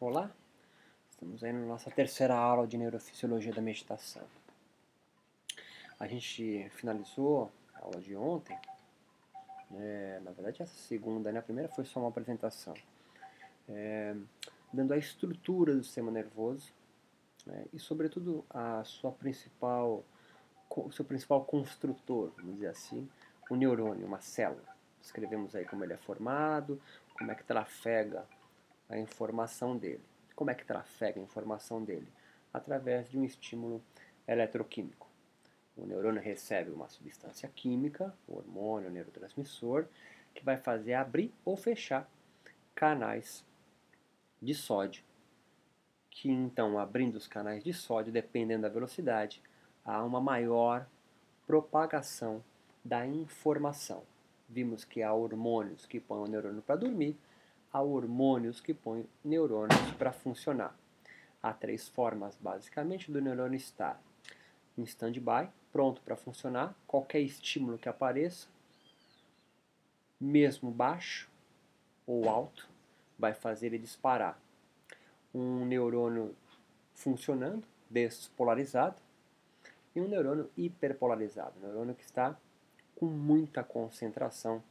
Olá, estamos aí na nossa terceira aula de Neurofisiologia da Meditação. A gente finalizou a aula de ontem, é, na verdade essa segunda, né? a primeira foi só uma apresentação, é, dando a estrutura do sistema nervoso né? e sobretudo a sua principal, o seu principal construtor, vamos dizer assim, o neurônio, uma célula. Escrevemos aí como ele é formado, como é que trafega a informação dele. Como é que trafega a informação dele? Através de um estímulo eletroquímico. O neurônio recebe uma substância química, hormônio, neurotransmissor, que vai fazer abrir ou fechar canais de sódio, que então, abrindo os canais de sódio, dependendo da velocidade, há uma maior propagação da informação. Vimos que há hormônios que põem o neurônio para dormir, há hormônios que põem neurônios para funcionar. Há três formas, basicamente, do neurônio estar em stand-by, pronto para funcionar, qualquer estímulo que apareça, mesmo baixo ou alto, vai fazer ele disparar. Um neurônio funcionando, despolarizado, e um neurônio hiperpolarizado, um neurônio que está com muita concentração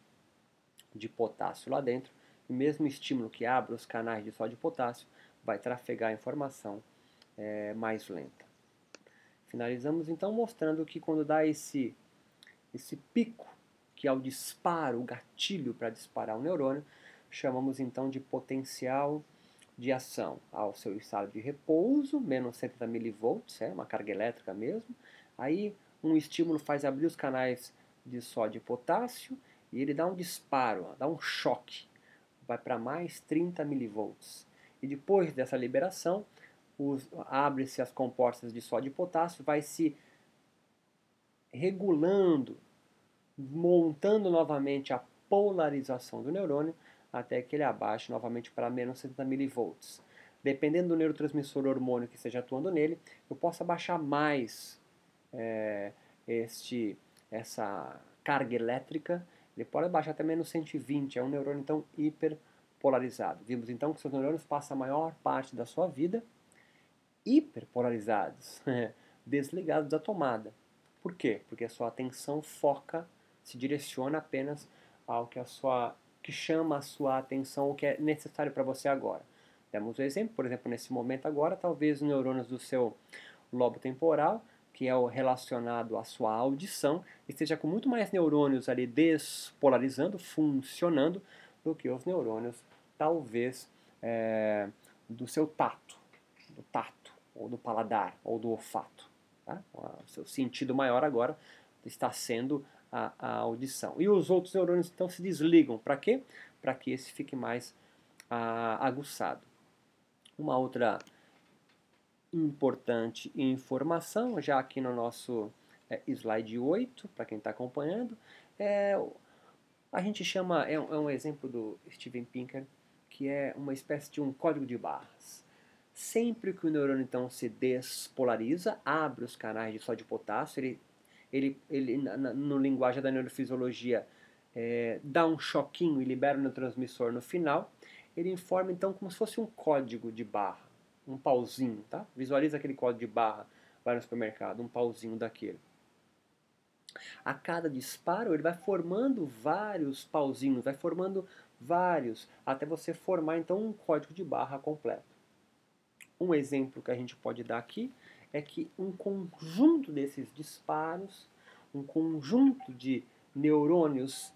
de potássio lá dentro, o mesmo estímulo que abre os canais de sódio e potássio vai trafegar a informação é, mais lenta. Finalizamos então mostrando que quando dá esse, esse pico, que é o disparo, o gatilho para disparar o neurônio, chamamos então de potencial de ação ao seu estado de repouso, menos 70 milivolts, é uma carga elétrica mesmo. Aí um estímulo faz abrir os canais de sódio e potássio e ele dá um disparo, dá um choque vai para mais 30 milivolts. E depois dessa liberação, abre-se as compostas de sódio e potássio, vai se regulando, montando novamente a polarização do neurônio até que ele abaixe novamente para menos 70 milivolts. Dependendo do neurotransmissor hormônio que esteja atuando nele, eu posso abaixar mais é, este, essa carga elétrica ele pode baixar até menos 120, é um neurônio então hiperpolarizado. Vimos então que seus neurônios passam a maior parte da sua vida hiperpolarizados, desligados da tomada. Por quê? Porque a sua atenção foca, se direciona apenas ao que a sua que chama a sua atenção, o que é necessário para você agora. Demos um exemplo, por exemplo, nesse momento agora, talvez os neurônios do seu lobo temporal que é o relacionado à sua audição, esteja com muito mais neurônios ali despolarizando, funcionando, do que os neurônios, talvez, é, do seu tato, do tato, ou do paladar, ou do olfato. Tá? O seu sentido maior agora está sendo a, a audição. E os outros neurônios então se desligam. Para quê? Para que esse fique mais a, aguçado. Uma outra importante informação, já aqui no nosso é, slide 8, para quem está acompanhando, é, a gente chama, é um, é um, exemplo do Steven Pinker, que é uma espécie de um código de barras. Sempre que o neurônio então se despolariza, abre os canais de sódio e potássio, ele, ele, ele na, no linguagem da neurofisiologia, é, dá um choquinho e libera o neurotransmissor no final, ele informa então como se fosse um código de barra um pauzinho, tá? Visualiza aquele código de barra, vai no supermercado, um pauzinho daquele. A cada disparo, ele vai formando vários pauzinhos, vai formando vários, até você formar então um código de barra completo. Um exemplo que a gente pode dar aqui é que um conjunto desses disparos, um conjunto de neurônios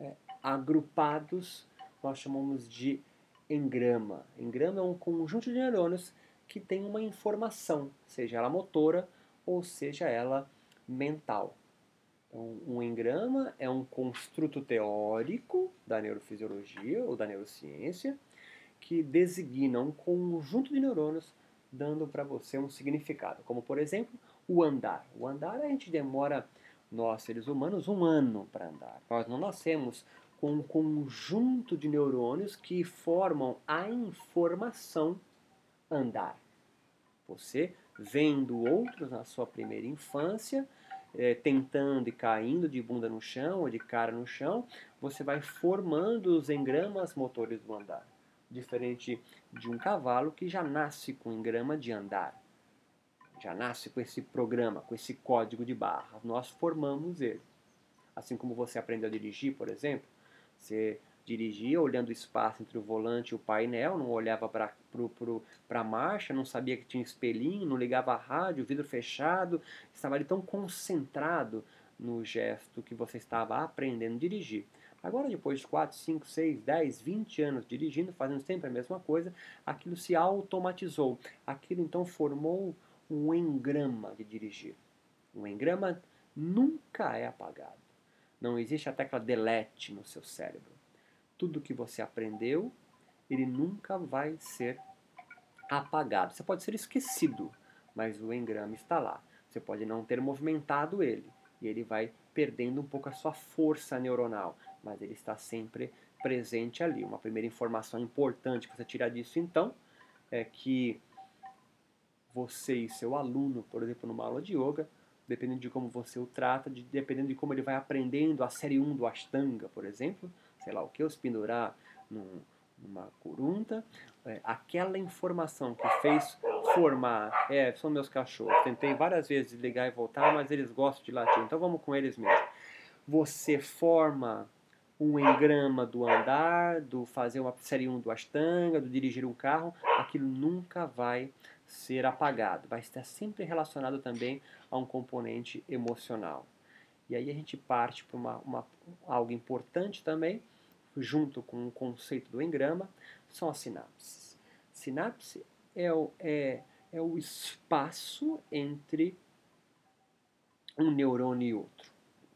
é, agrupados, nós chamamos de engrama. Engrama é um conjunto de neurônios que tem uma informação, seja ela motora ou seja ela mental. Então, um engrama é um construto teórico da neurofisiologia ou da neurociência que designa um conjunto de neurônios dando para você um significado, como por exemplo o andar. O andar a gente demora, nós seres humanos, um ano para andar. Nós não nascemos com um conjunto de neurônios que formam a informação andar. Você vendo outros na sua primeira infância, é, tentando e caindo de bunda no chão ou de cara no chão, você vai formando os engramas motores do andar. Diferente de um cavalo que já nasce com engrama de andar. Já nasce com esse programa, com esse código de barra. Nós formamos ele. Assim como você aprendeu a dirigir, por exemplo, você dirigia olhando o espaço entre o volante e o painel, não olhava para a marcha, não sabia que tinha espelhinho, não ligava a rádio, vidro fechado, estava ali tão concentrado no gesto que você estava aprendendo a dirigir. Agora, depois de 4, 5, 6, 10, 20 anos dirigindo, fazendo sempre a mesma coisa, aquilo se automatizou. Aquilo então formou um engrama de dirigir. Um engrama nunca é apagado. Não existe a tecla delete no seu cérebro. Tudo que você aprendeu, ele nunca vai ser apagado. Você pode ser esquecido, mas o engrama está lá. Você pode não ter movimentado ele e ele vai perdendo um pouco a sua força neuronal, mas ele está sempre presente ali. Uma primeira informação importante que você tirar disso, então, é que você e seu aluno, por exemplo, numa aula de yoga, dependendo de como você o trata, de, dependendo de como ele vai aprendendo a série 1 do Ashtanga, por exemplo, sei lá o que, os pendurar num, numa curunta, é, aquela informação que fez formar, é, são meus cachorros, tentei várias vezes ligar e voltar, mas eles gostam de latir, então vamos com eles mesmo. Você forma um engrama do andar, do fazer uma série 1 do Ashtanga, do dirigir um carro, aquilo nunca vai ser apagado, vai estar sempre relacionado também a um componente emocional. E aí a gente parte para uma, uma, algo importante também, junto com o conceito do engrama, são as sinapses. Sinapse é o, é, é o espaço entre um neurônio e outro,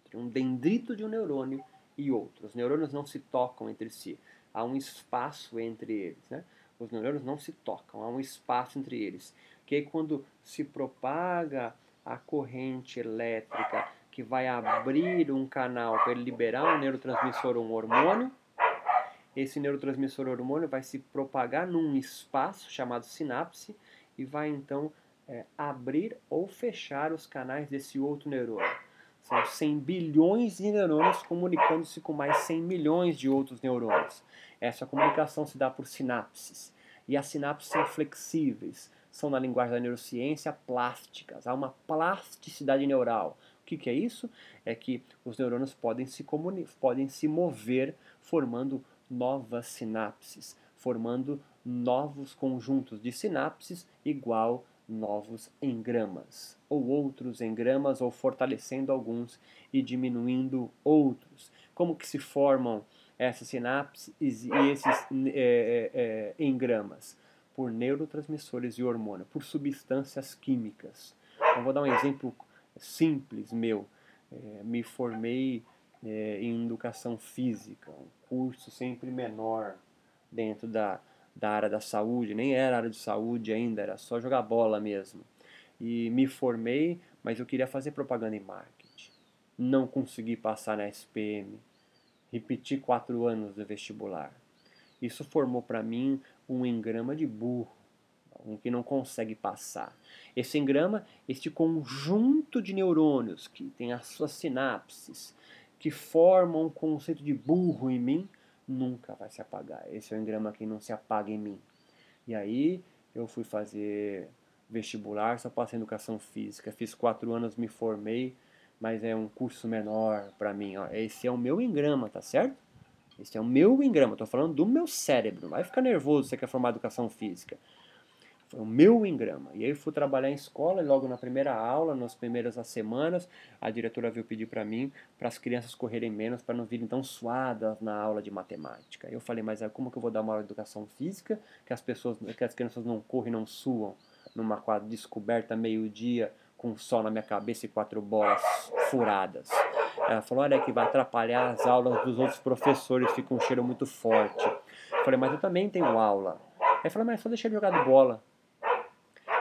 entre um dendrito de um neurônio e outro. Os neurônios não se tocam entre si, há um espaço entre eles. Né? Os neurônios não se tocam, há um espaço entre eles. Que aí, quando se propaga a corrente elétrica que vai abrir um canal para liberar um neurotransmissor ou um hormônio, esse neurotransmissor hormônio vai se propagar num espaço chamado sinapse e vai então é, abrir ou fechar os canais desse outro neurônio. São 100 bilhões de neurônios comunicando-se com mais 100 milhões de outros neurônios. Essa comunicação se dá por sinapses. E as sinapses são flexíveis, são, na linguagem da neurociência, plásticas. Há uma plasticidade neural. O que, que é isso? É que os neurônios podem se, podem se mover formando novas sinapses, formando novos conjuntos de sinapses igual novos engramas, ou outros engramas, ou fortalecendo alguns e diminuindo outros. Como que se formam essas sinapses e esses é, é, é, engramas? Por neurotransmissores e hormônio, por substâncias químicas. Eu vou dar um exemplo simples meu. É, me formei é, em educação física, curso sempre menor dentro da, da área da saúde, nem era área de saúde ainda, era só jogar bola mesmo. E me formei, mas eu queria fazer propaganda e marketing. Não consegui passar na SPM. Repeti quatro anos do vestibular. Isso formou para mim um engrama de burro, um que não consegue passar. Esse engrama, este conjunto de neurônios que tem as suas sinapses, que formam um conceito de burro em mim, nunca vai se apagar. Esse é o engrama que não se apaga em mim. E aí eu fui fazer vestibular, só passei em educação física. Fiz quatro anos, me formei, mas é um curso menor para mim. Ó. Esse é o meu engrama, tá certo? Esse é o meu engrama. Estou falando do meu cérebro. Vai ficar nervoso se você quer formar educação física. Foi o meu engrama. E aí eu fui trabalhar em escola e logo na primeira aula, nas primeiras semanas, a diretora veio pedir para mim para as crianças correrem menos para não virem tão suadas na aula de matemática. Eu falei, mas como que eu vou dar uma aula de educação física que as pessoas, que as crianças não correm, não suam numa quadra descoberta meio-dia com sol na minha cabeça e quatro bolas furadas. Ela falou, olha que vai atrapalhar as aulas dos outros professores, fica um cheiro muito forte. Eu falei, mas eu também tenho aula. Aí falou, mas só deixa ele jogar de bola.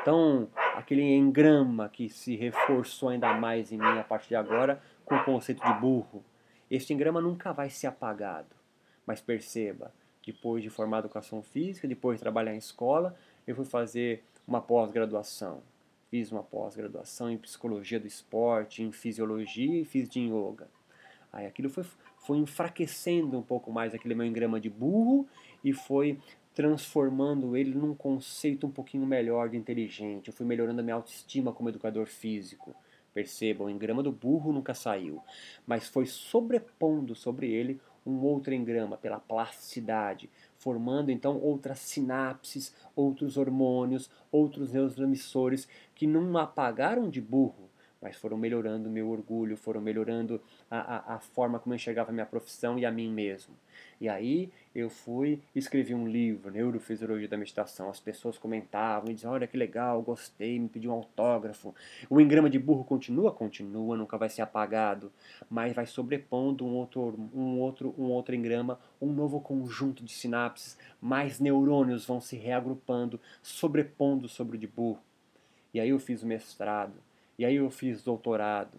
Então, aquele engrama que se reforçou ainda mais em mim a partir de agora com o conceito de burro. Este engrama nunca vai ser apagado. Mas perceba, depois de formar educação física, depois de trabalhar em escola, eu fui fazer uma pós-graduação. Fiz uma pós-graduação em psicologia do esporte, em fisiologia e fiz de yoga. Aí aquilo foi, foi enfraquecendo um pouco mais aquele meu engrama de burro e foi transformando ele num conceito um pouquinho melhor de inteligente. Eu fui melhorando a minha autoestima como educador físico. Percebam, o engrama do burro nunca saiu, mas foi sobrepondo sobre ele um outro engrama pela plasticidade, formando então outras sinapses, outros hormônios, outros neurotransmissores que não apagaram de burro, mas foram melhorando meu orgulho, foram melhorando a, a, a, forma como eu enxergava a minha profissão e a mim mesmo. E aí eu fui escrevi um livro, Neurofisiologia da Meditação. As pessoas comentavam, diziam, olha que legal, gostei, me pediu um autógrafo. O engrama de burro continua? Continua, nunca vai ser apagado, mas vai sobrepondo um outro, um outro, um outro engrama, um novo conjunto de sinapses, mais neurônios vão se reagrupando, sobrepondo sobre o de burro. E aí eu fiz o mestrado e aí eu fiz doutorado,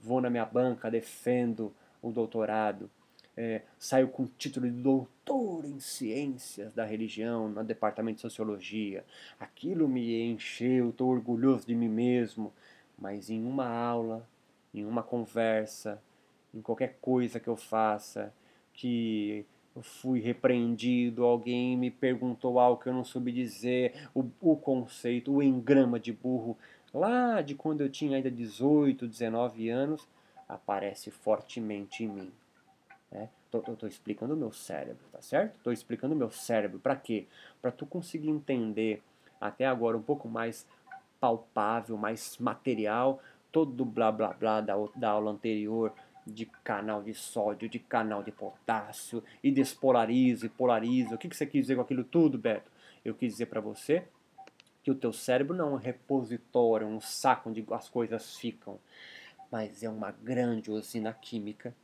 vou na minha banca, defendo o doutorado, é, saio com o título de doutor em ciências da religião no departamento de sociologia. Aquilo me encheu, estou orgulhoso de mim mesmo, mas em uma aula, em uma conversa, em qualquer coisa que eu faça, que eu fui repreendido, alguém me perguntou algo que eu não soube dizer, o, o conceito, o engrama de burro lá de quando eu tinha ainda 18, 19 anos, aparece fortemente em mim. Né? Tô, tô, tô, explicando o meu cérebro, tá certo? Tô explicando o meu cérebro. Para quê? Para tu conseguir entender até agora um pouco mais palpável, mais material, todo o blá blá blá da, da aula anterior, de canal de sódio, de canal de potássio, e despolariza e polariza. O que, que você quis dizer com aquilo tudo, Beto? Eu quis dizer para você que o teu cérebro não é um repositório, um saco onde as coisas ficam, mas é uma grande usina química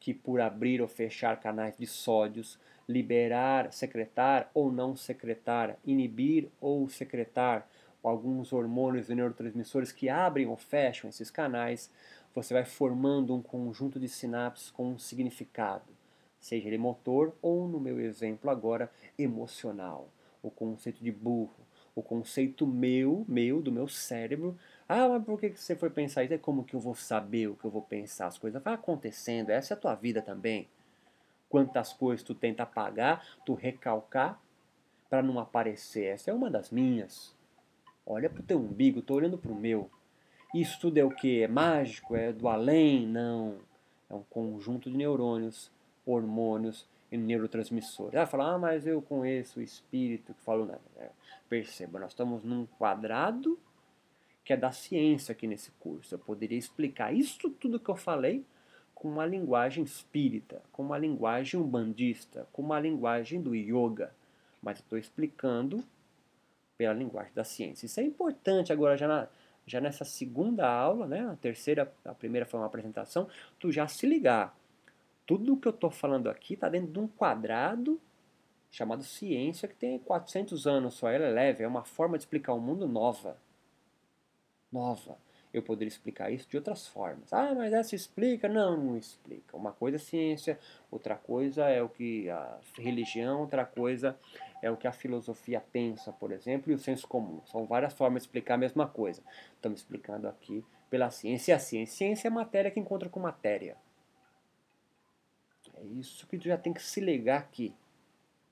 que por abrir ou fechar canais de sódios, liberar, secretar ou não secretar, inibir ou secretar alguns hormônios e neurotransmissores que abrem ou fecham esses canais, você vai formando um conjunto de sinapses com um significado, seja ele motor ou, no meu exemplo agora, emocional. O conceito de burro, o conceito meu, meu, do meu cérebro. Ah, mas por que você foi pensar isso? É como que eu vou saber o que eu vou pensar? As coisas vão acontecendo, essa é a tua vida também. Quantas coisas tu tenta apagar, tu recalcar para não aparecer. Essa é uma das minhas. Olha pro teu umbigo, tô olhando pro meu. Isso tudo é o que? É mágico? É do além? Não. É um conjunto de neurônios, hormônios e neurotransmissores. Ah, fala, ah, mas eu conheço o espírito que falou nada. É, perceba, nós estamos num quadrado que é da ciência aqui nesse curso. Eu poderia explicar isso tudo que eu falei com uma linguagem espírita, com uma linguagem umbandista, com uma linguagem do yoga. Mas estou explicando pela linguagem da ciência. Isso é importante agora já na, já nessa segunda aula, né? A terceira, a primeira foi uma apresentação, tu já se ligar tudo que eu estou falando aqui está dentro de um quadrado chamado ciência que tem 400 anos só. Ela é leve, é uma forma de explicar o mundo nova. Nova. Eu poderia explicar isso de outras formas. Ah, mas essa explica? Não, não explica. Uma coisa é ciência, outra coisa é o que a religião, outra coisa é o que a filosofia pensa, por exemplo, e o senso comum. São várias formas de explicar a mesma coisa. Estamos explicando aqui pela ciência. E a ciência, ciência é matéria que encontra com matéria. É isso que tu já tem que se ligar aqui.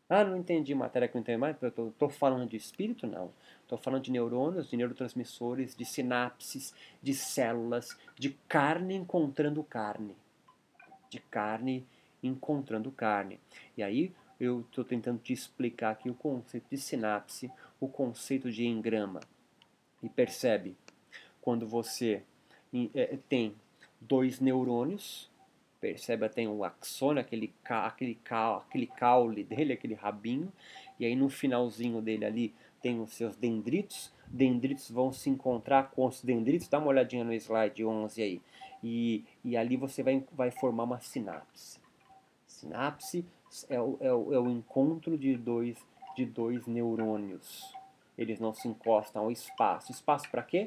Ah, não entendi matéria que não entendi mais. Eu estou falando de espírito? Não. Estou falando de neurônios, de neurotransmissores, de sinapses, de células, de carne encontrando carne. De carne encontrando carne. E aí eu estou tentando te explicar aqui o conceito de sinapse, o conceito de engrama. E percebe, quando você é, tem dois neurônios, percebe, tem o axônio, aquele, aquele, aquele caule dele, aquele rabinho, e aí no finalzinho dele ali tem os seus dendritos, dendritos vão se encontrar com os dendritos, dá uma olhadinha no slide 11 aí, e, e ali você vai, vai formar uma sinapse. Sinapse é o, é o, é o encontro de dois, de dois neurônios. Eles não se encostam ao espaço. Espaço para quê?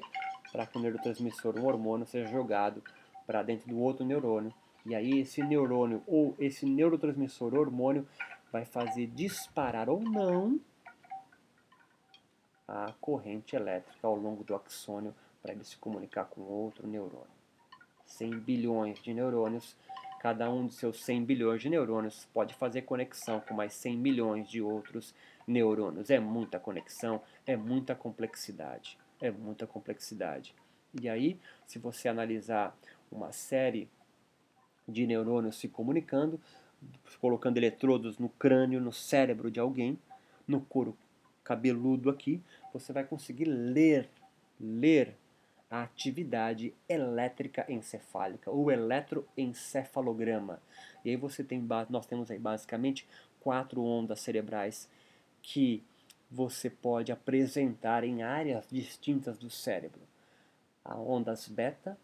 Para que o neurotransmissor, o hormônio, seja jogado para dentro do outro neurônio e aí esse neurônio ou esse neurotransmissor hormônio vai fazer disparar ou não a corrente elétrica ao longo do axônio para ele se comunicar com outro neurônio. 100 bilhões de neurônios, cada um de seus 100 bilhões de neurônios pode fazer conexão com mais 100 milhões de outros neurônios. É muita conexão, é muita complexidade, é muita complexidade. E aí, se você analisar uma série de neurônios se comunicando, colocando eletrodos no crânio, no cérebro de alguém, no couro cabeludo aqui, você vai conseguir ler, ler a atividade elétrica encefálica, o eletroencefalograma. E aí você tem, nós temos aí basicamente quatro ondas cerebrais que você pode apresentar em áreas distintas do cérebro. A ondas beta,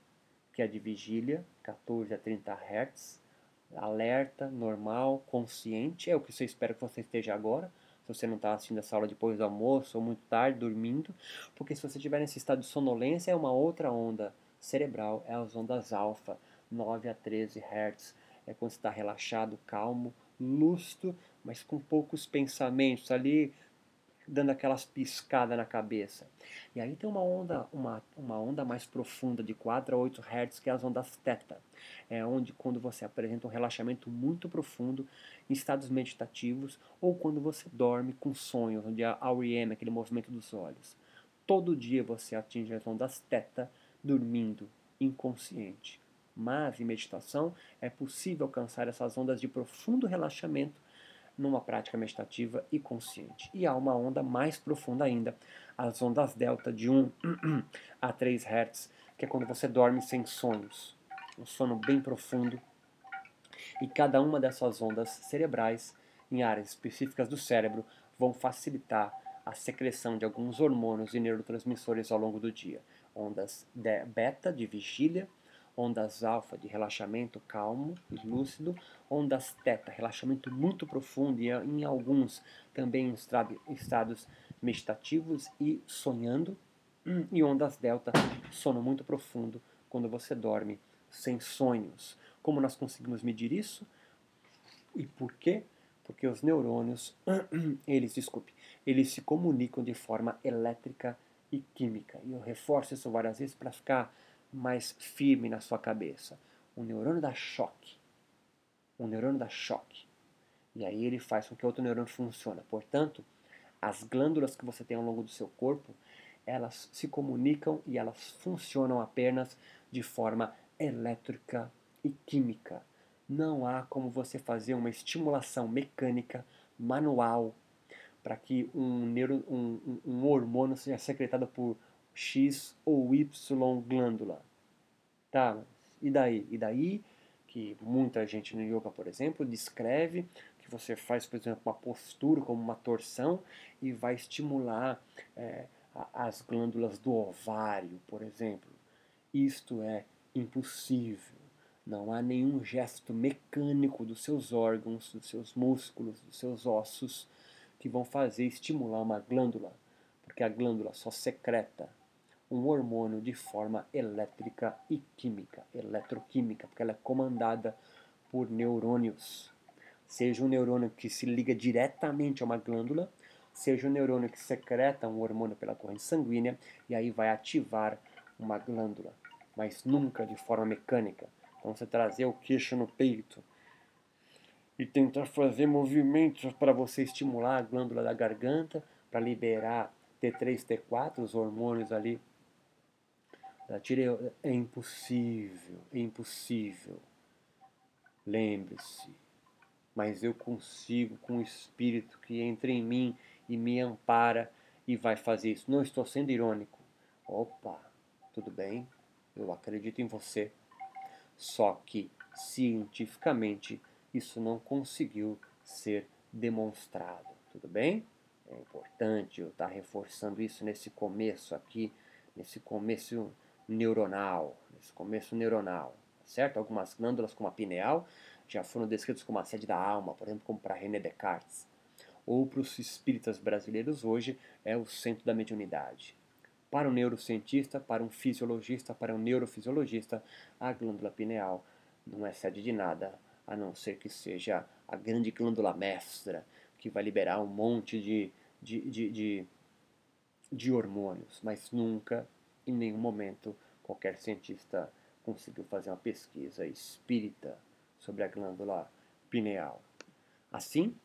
que é de vigília, 14 a 30 Hz, alerta, normal, consciente, é o que você espera que você esteja agora, se você não está assistindo essa aula depois do almoço ou muito tarde, dormindo, porque se você estiver nesse estado de sonolência, é uma outra onda cerebral, é as ondas alfa, 9 a 13 Hz, é quando você está relaxado, calmo, lúcido, mas com poucos pensamentos ali, dando aquelas piscadas na cabeça. E aí tem uma onda, uma, uma onda mais profunda de 4 a 8 Hz, que é as ondas teta. É onde quando você apresenta um relaxamento muito profundo em estados meditativos ou quando você dorme com sonhos, onde a REM, aquele movimento dos olhos. Todo dia você atinge as ondas teta dormindo inconsciente. Mas em meditação é possível alcançar essas ondas de profundo relaxamento numa prática meditativa e consciente. E há uma onda mais profunda ainda, as ondas delta de 1 a 3 Hz, que é quando você dorme sem sonhos, um sono bem profundo. E cada uma dessas ondas cerebrais, em áreas específicas do cérebro, vão facilitar a secreção de alguns hormônios e neurotransmissores ao longo do dia. Ondas beta de vigília, ondas alfa de relaxamento calmo e lúcido, ondas teta, relaxamento muito profundo e em alguns também em estados meditativos e sonhando, e ondas delta, sono muito profundo quando você dorme sem sonhos. Como nós conseguimos medir isso? E por quê? Porque os neurônios, eles, desculpe, eles se comunicam de forma elétrica e química. E eu reforço isso várias vezes para ficar mais firme na sua cabeça. O neurônio dá choque. O neurônio dá choque. E aí ele faz com que outro neurônio funcione. Portanto, as glândulas que você tem ao longo do seu corpo, elas se comunicam e elas funcionam apenas de forma elétrica e química. Não há como você fazer uma estimulação mecânica, manual, para que um, neuro, um, um, um hormônio seja secretado por X ou Y glândula. Tá, e daí? E daí que muita gente no yoga, por exemplo, descreve que você faz, por exemplo, uma postura como uma torção e vai estimular é, as glândulas do ovário, por exemplo. Isto é impossível. Não há nenhum gesto mecânico dos seus órgãos, dos seus músculos, dos seus ossos que vão fazer estimular uma glândula, porque a glândula só secreta um hormônio de forma elétrica e química, eletroquímica, porque ela é comandada por neurônios. Seja um neurônio que se liga diretamente a uma glândula, seja um neurônio que secreta um hormônio pela corrente sanguínea e aí vai ativar uma glândula, mas nunca de forma mecânica. Então você trazer o queixo no peito e tentar fazer movimentos para você estimular a glândula da garganta, para liberar T3, T4, os hormônios ali da tireoide. É impossível, é impossível. Lembre-se, mas eu consigo com o Espírito que entra em mim e me ampara e vai fazer isso. Não estou sendo irônico. Opa, tudo bem, eu acredito em você. Só que, cientificamente, isso não conseguiu ser demonstrado. Tudo bem? É importante eu estar reforçando isso nesse começo aqui, nesse começo neuronal, nesse começo neuronal, certo? Algumas glândulas como a pineal já foram descritas como a sede da alma, por exemplo, como para René Descartes. Ou para os espíritas brasileiros hoje é o centro da mediunidade. Para um neurocientista, para um fisiologista, para um neurofisiologista, a glândula pineal não é sede de nada, a não ser que seja a grande glândula mestra, que vai liberar um monte de, de, de, de, de hormônios, mas nunca em nenhum momento qualquer cientista conseguiu fazer uma pesquisa espírita sobre a glândula pineal. Assim,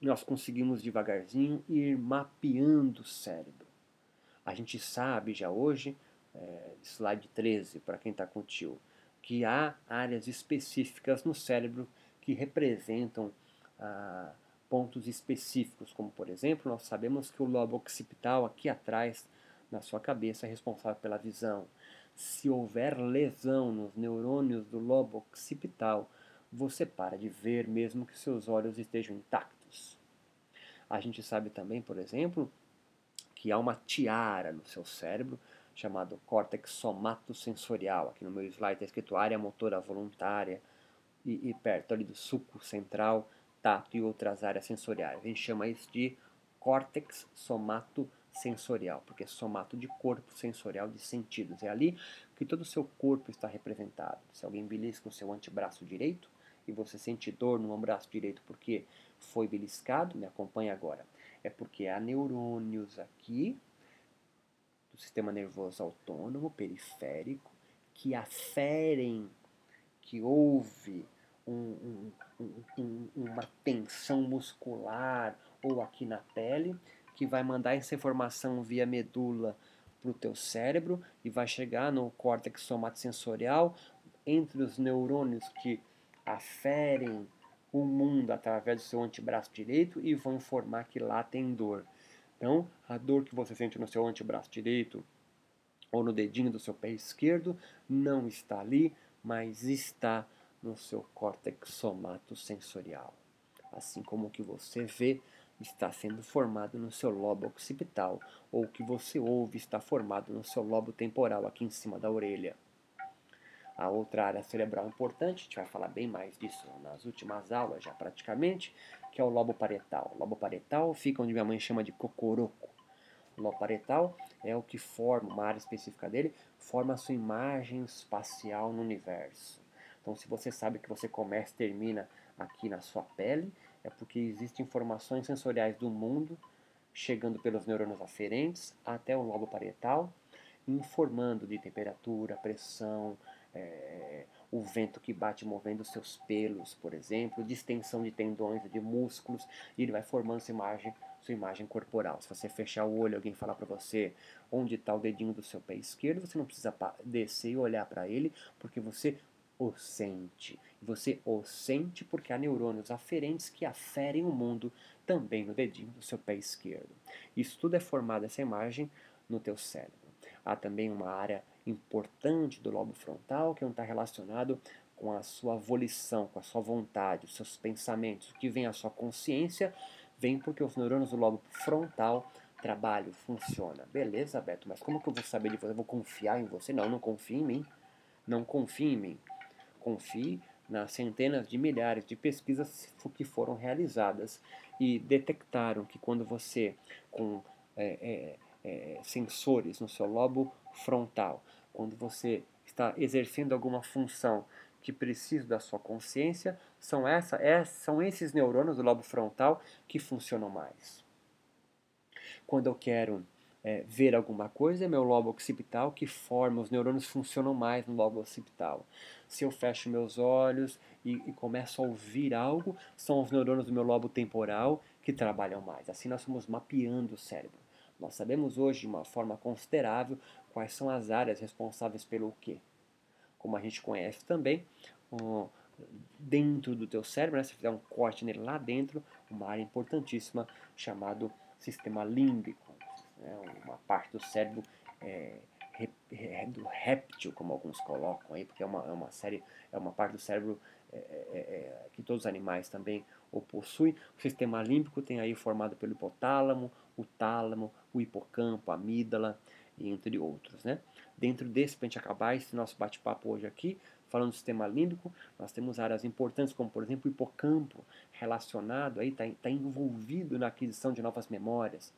nós conseguimos devagarzinho ir mapeando o cérebro. A gente sabe já hoje, é, slide 13, para quem está com o tio, que há áreas específicas no cérebro que representam ah, pontos específicos, como por exemplo, nós sabemos que o lobo occipital aqui atrás na sua cabeça responsável pela visão. Se houver lesão nos neurônios do lobo occipital, você para de ver mesmo que seus olhos estejam intactos. A gente sabe também, por exemplo, que há uma tiara no seu cérebro chamado córtex somatosensorial. Aqui no meu slide está escrito área motora voluntária e, e perto ali do suco central, tato e outras áreas sensoriais. A gente chama isso de córtex somatosensorial, porque é somato de corpo sensorial de sentidos. É ali que todo o seu corpo está representado. Se alguém belisca o seu antebraço direito e você sente dor no braço direito porque foi beliscado, me acompanha agora. É porque há neurônios aqui do sistema nervoso autônomo periférico que aferem que houve um, um, um, uma tensão muscular ou aqui na pele que vai mandar essa informação via medula para o teu cérebro e vai chegar no córtex somatosensorial entre os neurônios que aferem o mundo através do seu antebraço direito e vão informar que lá tem dor. Então, a dor que você sente no seu antebraço direito ou no dedinho do seu pé esquerdo não está ali, mas está no seu córtex somatosensorial. Assim como o que você vê está sendo formado no seu lobo occipital, ou o que você ouve está formado no seu lobo temporal, aqui em cima da orelha. A outra área cerebral importante, a gente vai falar bem mais disso nas últimas aulas já praticamente, que é o lobo parietal. O lobo parietal fica onde minha mãe chama de cocoroco. O lobo parietal é o que forma, uma área específica dele, forma a sua imagem espacial no universo. Então, se você sabe que você começa e termina aqui na sua pele, é porque existem informações sensoriais do mundo chegando pelos neurônios aferentes até o lobo parietal, informando de temperatura, pressão, é, o vento que bate movendo seus pelos, por exemplo, distensão de tendões, de músculos, e ele vai formando sua imagem, sua imagem corporal. Se você fechar o olho, alguém falar para você onde está o dedinho do seu pé esquerdo, você não precisa descer e olhar para ele, porque você o sente. Você o sente porque há neurônios aferentes que aferem o mundo também no dedinho do seu pé esquerdo. Isso tudo é formado, essa imagem, no teu cérebro. Há também uma área importante do lobo frontal que não está relacionado com a sua volição, com a sua vontade, os seus pensamentos. O que vem à sua consciência vem porque os neurônios do lobo frontal trabalham, funciona. Beleza, Beto, mas como que eu vou saber de você? Eu vou confiar em você? Não, não confie em mim. Não confie em mim. Confie nas centenas de milhares de pesquisas que foram realizadas e detectaram que quando você, com é, é, é, sensores no seu lobo frontal. Quando você está exercendo alguma função que precisa da sua consciência, são, essa, é, são esses neurônios do lobo frontal que funcionam mais. Quando eu quero é, ver alguma coisa, é meu lobo occipital que forma, os neurônios funcionam mais no lobo occipital. Se eu fecho meus olhos e, e começo a ouvir algo, são os neurônios do meu lobo temporal que trabalham mais. Assim nós estamos mapeando o cérebro. Nós sabemos hoje de uma forma considerável quais são as áreas responsáveis pelo quê. Como a gente conhece também, um, dentro do teu cérebro, né, se fizer um corte nele lá dentro, uma área importantíssima chamado sistema límbico, né, uma parte do cérebro é, é, do réptil, como alguns colocam aí, porque é uma, é uma série, é uma parte do cérebro é, é, é que todos os animais também o possuem. O sistema límbico tem aí formado pelo hipotálamo, o tálamo, o hipocampo, a amígdala, entre outros. Né? Dentro desse, para a gente acabar esse nosso bate-papo hoje aqui, falando do sistema límbico, nós temos áreas importantes, como por exemplo o hipocampo, relacionado, está tá envolvido na aquisição de novas memórias.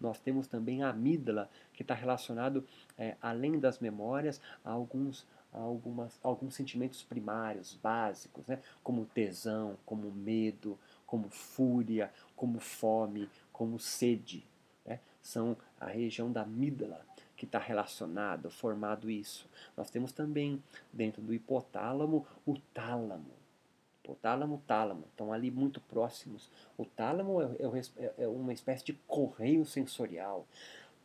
Nós temos também a amígdala, que está relacionado, é, além das memórias, a alguns, a algumas, alguns sentimentos primários, básicos, né? como tesão, como medo, como fúria, como fome, como sede. Né? São a região da amígdala que está relacionado, formado isso. Nós temos também dentro do hipotálamo o tálamo. O tálamo, tálamo, estão ali muito próximos. O tálamo é, é, é uma espécie de correio sensorial.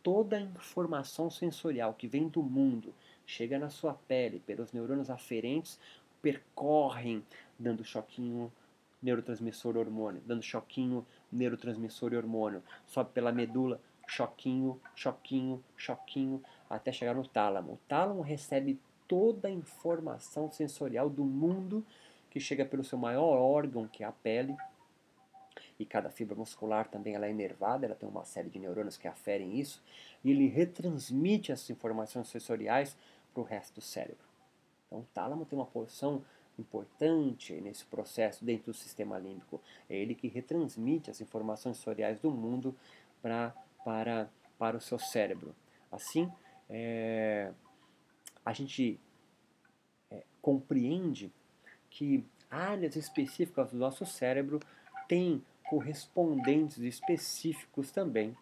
Toda a informação sensorial que vem do mundo chega na sua pele pelos neurônios aferentes, percorrem, dando choquinho neurotransmissor hormônio, dando choquinho neurotransmissor e hormônio, sobe pela medula, choquinho, choquinho, choquinho, até chegar no tálamo. O tálamo recebe toda a informação sensorial do mundo que chega pelo seu maior órgão, que é a pele. E cada fibra muscular também ela é inervada, ela tem uma série de neurônios que aferem isso, e ele retransmite essas informações sensoriais para o resto do cérebro. Então o tálamo tem uma porção importante nesse processo dentro do sistema límbico. É ele que retransmite as informações sensoriais do mundo pra, para, para o seu cérebro. Assim, é, a gente é, compreende que áreas específicas do nosso cérebro têm correspondentes específicos também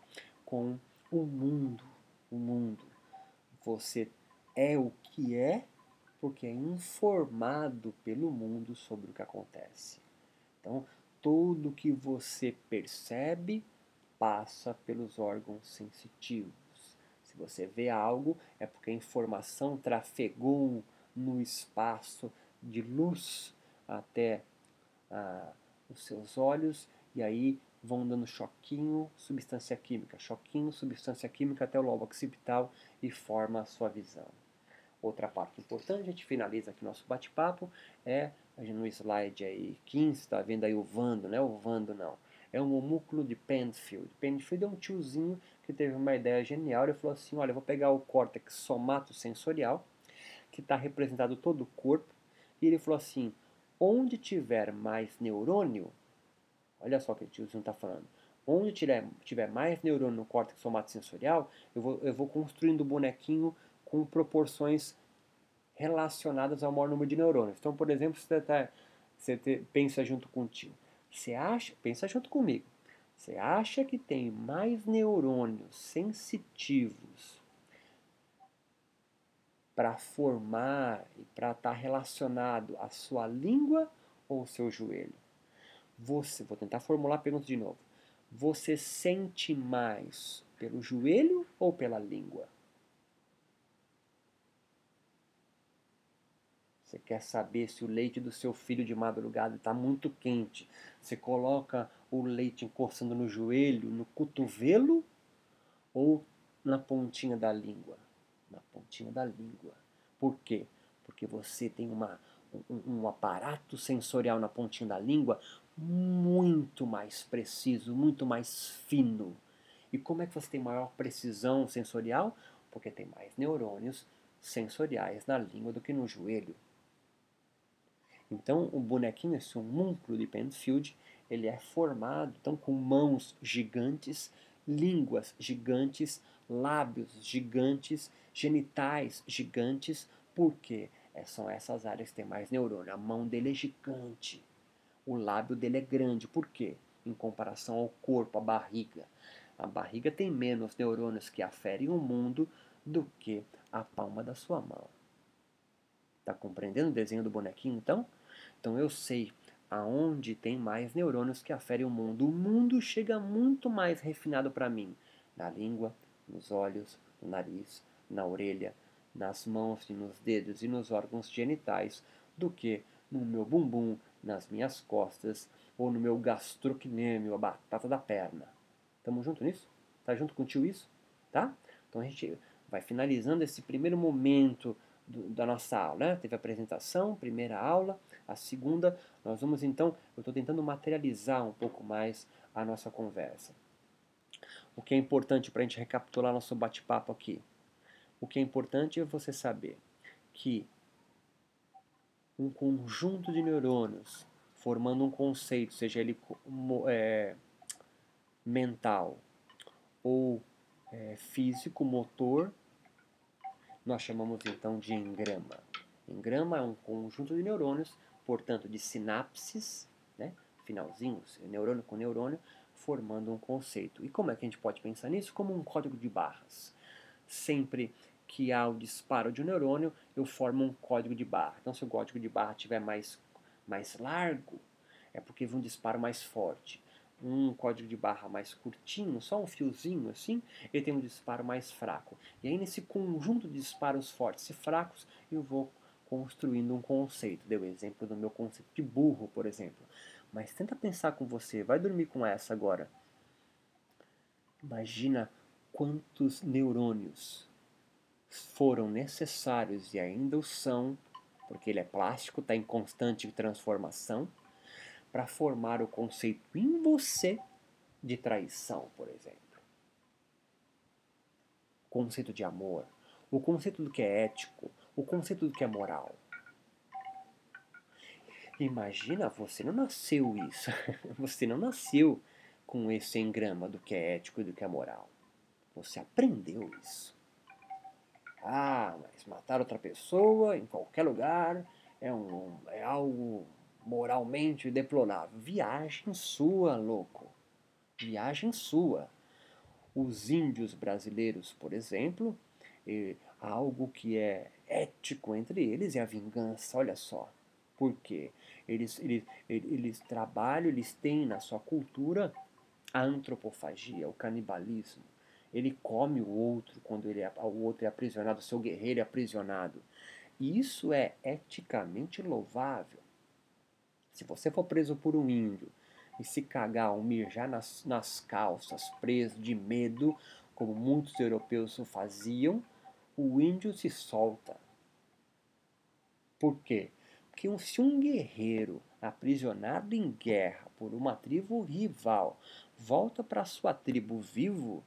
com o mundo. O mundo. Você é o que é porque é informado pelo mundo sobre o que acontece. Então, tudo que você percebe passa pelos órgãos sensitivos. Se você vê algo, é porque a informação trafegou no espaço de luz até ah, os seus olhos e aí vão dando choquinho, substância química, choquinho, substância química até o lobo occipital e forma a sua visão. Outra parte importante, a gente finaliza aqui nosso bate-papo, é no slide aí 15, está vendo aí o Vando, né? O Vando não. É um homúnculo de Penfield. Penfield é um tiozinho que teve uma ideia genial. Ele falou assim: olha, eu vou pegar o córtex somatosensorial, que está representado todo o corpo, e ele falou assim: onde tiver mais neurônio, olha só o que o tiozinho está falando. Onde tiver, tiver mais neurônio no córtex somatosensorial, eu vou, eu vou construindo o bonequinho com proporções relacionadas ao maior número de neurônios. Então, por exemplo, você, tá, você te, pensa junto contigo. Você acha, pensa junto comigo. Você acha que tem mais neurônios sensitivos para formar e para estar tá relacionado à sua língua ou ao seu joelho? Você, vou tentar formular a pergunta de novo. Você sente mais pelo joelho ou pela língua? Você quer saber se o leite do seu filho de madrugada está muito quente. Você coloca o leite encostando no joelho, no cotovelo ou na pontinha da língua? Na pontinha da língua. Por quê? Porque você tem uma, um, um aparato sensorial na pontinha da língua muito mais preciso, muito mais fino. E como é que você tem maior precisão sensorial? Porque tem mais neurônios sensoriais na língua do que no joelho. Então, o bonequinho, esse homúnculo de Penfield, ele é formado então com mãos gigantes, línguas gigantes, lábios gigantes, genitais gigantes. Por quê? É, são essas áreas que têm mais neurônio. A mão dele é gigante. O lábio dele é grande. Por quê? Em comparação ao corpo, a barriga. A barriga tem menos neurônios que aferem o mundo do que a palma da sua mão. Está compreendendo o desenho do bonequinho então? Então eu sei aonde tem mais neurônios que aferem o mundo. O mundo chega muito mais refinado para mim na língua, nos olhos, no nariz, na orelha, nas mãos e nos dedos e nos órgãos genitais do que no meu bumbum, nas minhas costas ou no meu gastrocnêmio, a batata da perna. Tamo junto nisso? Tá junto contigo isso? Tá? Então a gente vai finalizando esse primeiro momento do, da nossa aula. Né? Teve a apresentação, primeira aula. A segunda, nós vamos então, eu estou tentando materializar um pouco mais a nossa conversa. O que é importante para a gente recapitular nosso bate-papo aqui? O que é importante é você saber que um conjunto de neurônios formando um conceito, seja ele é, mental ou é, físico, motor, nós chamamos então de engrama. Engrama é um conjunto de neurônios, portanto, de sinapses, né, finalzinhos, neurônio com neurônio, formando um conceito. E como é que a gente pode pensar nisso? Como um código de barras. Sempre que há o disparo de um neurônio, eu formo um código de barra. Então, se o código de barra tiver mais, mais largo, é porque vi um disparo mais forte. Um código de barra mais curtinho, só um fiozinho assim, ele tem um disparo mais fraco. E aí, nesse conjunto de disparos fortes e fracos, eu vou construindo um conceito. Deu o exemplo do meu conceito de burro, por exemplo. Mas tenta pensar com você, vai dormir com essa agora. Imagina quantos neurônios foram necessários e ainda o são, porque ele é plástico, está em constante transformação, para formar o conceito em você de traição, por exemplo. O conceito de amor, o conceito do que é ético, o conceito do que é moral. Imagina, você não nasceu isso. Você não nasceu com esse engrama do que é ético e do que é moral. Você aprendeu isso. Ah, mas matar outra pessoa em qualquer lugar é, um, é algo moralmente deplorável. Viagem sua, louco. Viagem sua. Os índios brasileiros, por exemplo, algo que é ético entre eles é a vingança. Olha só. Por quê? Eles, eles, eles trabalham, eles têm na sua cultura a antropofagia, o canibalismo. Ele come o outro quando ele é, o outro é aprisionado, o seu guerreiro é aprisionado. E isso é eticamente louvável. Se você for preso por um índio e se cagar ou mijar nas, nas calças, preso de medo, como muitos europeus o faziam, o índio se solta. Por quê? Porque se um guerreiro aprisionado em guerra por uma tribo rival volta para sua tribo vivo,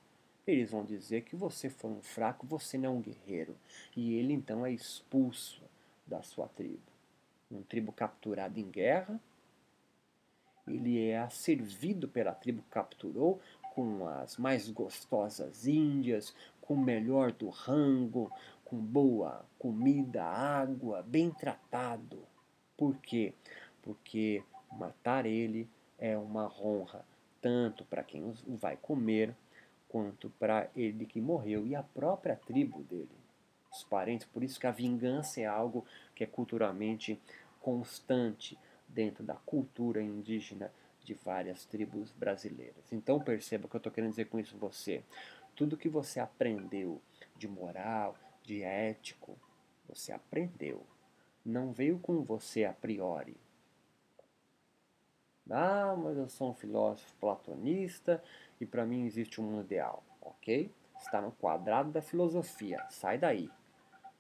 eles vão dizer que você foi um fraco, você não é um guerreiro. E ele então é expulso da sua tribo. Um tribo capturado em guerra, ele é servido pela tribo que capturou com as mais gostosas índias, com o melhor do rango, com boa comida, água, bem tratado. Por quê? Porque matar ele é uma honra, tanto para quem o vai comer, quanto para ele que morreu e a própria tribo dele, os parentes. Por isso que a vingança é algo que é culturalmente constante dentro da cultura indígena de várias tribos brasileiras. Então perceba o que eu estou querendo dizer com isso você. Tudo que você aprendeu de moral, de ético, você aprendeu. Não veio com você a priori. Ah, mas eu sou um filósofo platonista e para mim existe um mundo ideal. Ok? Está no quadrado da filosofia. Sai daí.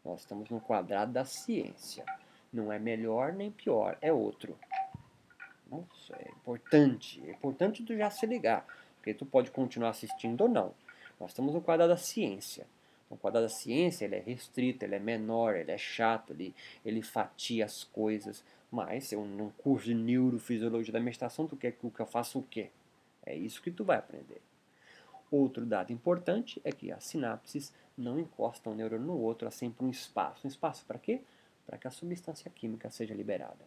Nós estamos no quadrado da ciência. Não é melhor nem pior, é outro. Nossa, é importante. É importante tu já se ligar. Porque tu pode continuar assistindo ou não. Nós estamos no quadrado da ciência. O quadrado da ciência ele é restrito, ele é menor, ele é chato, ele, ele fatia as coisas. Mas eu, num curso de neurofisiologia da meditação, tu quer que eu faça o quê? É isso que tu vai aprender. Outro dado importante é que as sinapses não encostam um neurônio no outro, há sempre um espaço. Um espaço para quê? Para que a substância química seja liberada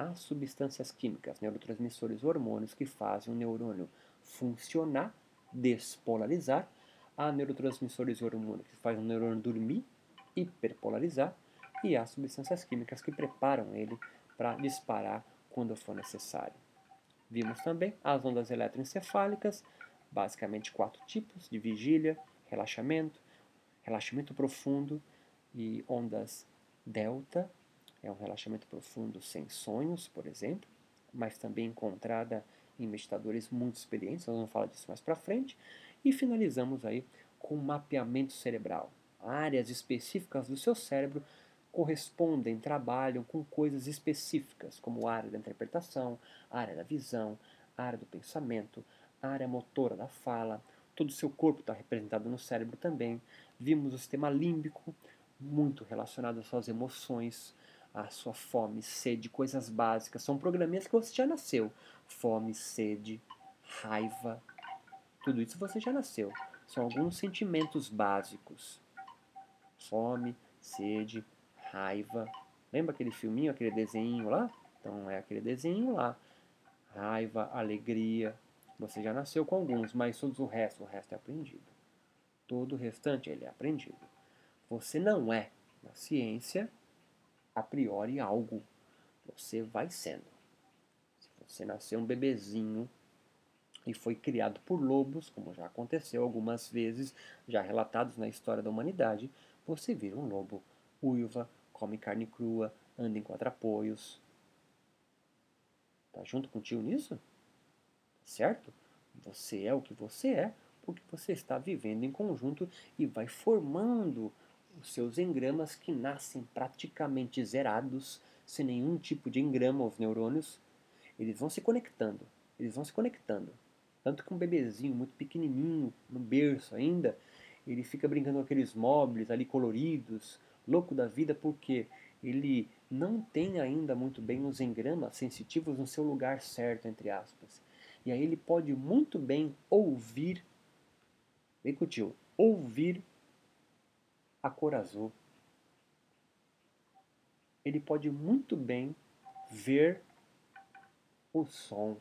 há substâncias químicas, neurotransmissores, hormônios que fazem o neurônio funcionar, despolarizar. Há neurotransmissores e hormônios que fazem o neurônio dormir, hiperpolarizar. E há substâncias químicas que preparam ele para disparar quando for necessário. Vimos também as ondas eletroencefálicas, basicamente quatro tipos de vigília, relaxamento, relaxamento profundo e ondas delta, é um relaxamento profundo sem sonhos, por exemplo, mas também encontrada em meditadores muito experientes, nós vamos falar disso mais para frente. E finalizamos aí com mapeamento cerebral. Áreas específicas do seu cérebro correspondem, trabalham com coisas específicas, como a área da interpretação, a área da visão, a área do pensamento, a área motora da fala. Todo o seu corpo está representado no cérebro também. Vimos o sistema límbico, muito relacionado às suas emoções, a sua fome, sede, coisas básicas. São programinhas que você já nasceu. Fome, sede, raiva, tudo isso você já nasceu. São alguns sentimentos básicos. Fome, sede, raiva. Lembra aquele filminho, aquele desenho lá? Então é aquele desenho lá. Raiva, alegria. Você já nasceu com alguns, mas todos o resto, o resto é aprendido. Todo o restante ele é aprendido. Você não é, na ciência, a priori algo. Você vai sendo. Se você nasceu um bebezinho e foi criado por lobos, como já aconteceu algumas vezes, já relatados na história da humanidade, você vira um lobo, uiva, come carne crua, anda em quatro apoios. Tá junto contigo nisso? Certo? Você é o que você é porque você está vivendo em conjunto e vai formando os seus engramas que nascem praticamente zerados, sem nenhum tipo de engrama os neurônios. Eles vão se conectando, eles vão se conectando. Tanto que um bebezinho muito pequenininho, no berço ainda, ele fica brincando com aqueles móveis ali coloridos, louco da vida, porque ele não tem ainda muito bem os engramas sensitivos no seu lugar certo, entre aspas. E aí ele pode muito bem ouvir, o tio, ouvir a cor azul. Ele pode muito bem ver o som.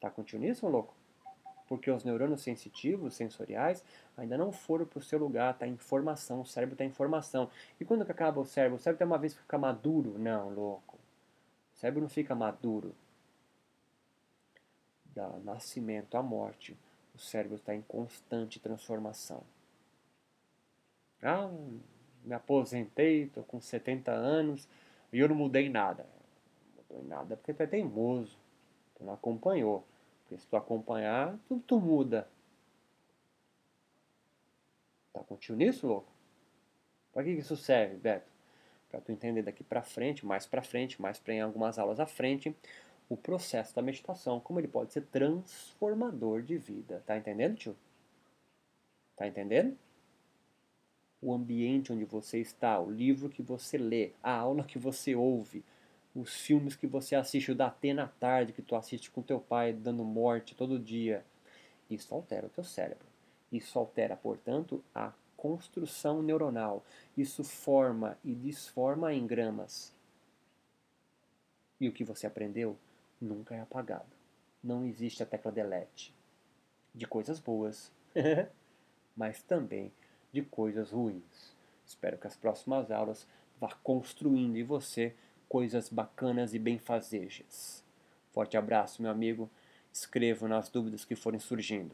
Tá contigo nisso, louco? Porque os neurônios sensitivos, sensoriais, ainda não foram para o seu lugar, tá em formação, o cérebro está em formação. E quando que acaba o cérebro? O cérebro tem uma vez que fica maduro? Não, louco. O cérebro não fica maduro. Da nascimento à morte, o cérebro está em constante transformação. Ah, me aposentei, estou com 70 anos e eu não mudei nada. Não mudou em nada porque tu é teimoso, tu não acompanhou. Porque se tu acompanhar, tudo tu muda. Tá contigo nisso, louco? Para que isso serve, Beto? Para tu entender daqui para frente, mais para frente, mais para em algumas aulas à frente, o processo da meditação, como ele pode ser transformador de vida. Tá entendendo, tio? Tá entendendo? O ambiente onde você está, o livro que você lê, a aula que você ouve, os filmes que você assiste, o da Atena à tarde, que tu assiste com teu pai dando morte todo dia. Isso altera o teu cérebro. Isso altera, portanto, a construção neuronal. Isso forma e desforma em gramas. E o que você aprendeu nunca é apagado. Não existe a tecla delete. De coisas boas, mas também de coisas ruins. Espero que as próximas aulas vá construindo em você coisas bacanas e benfazejas. Forte abraço, meu amigo. Escrevo nas dúvidas que forem surgindo.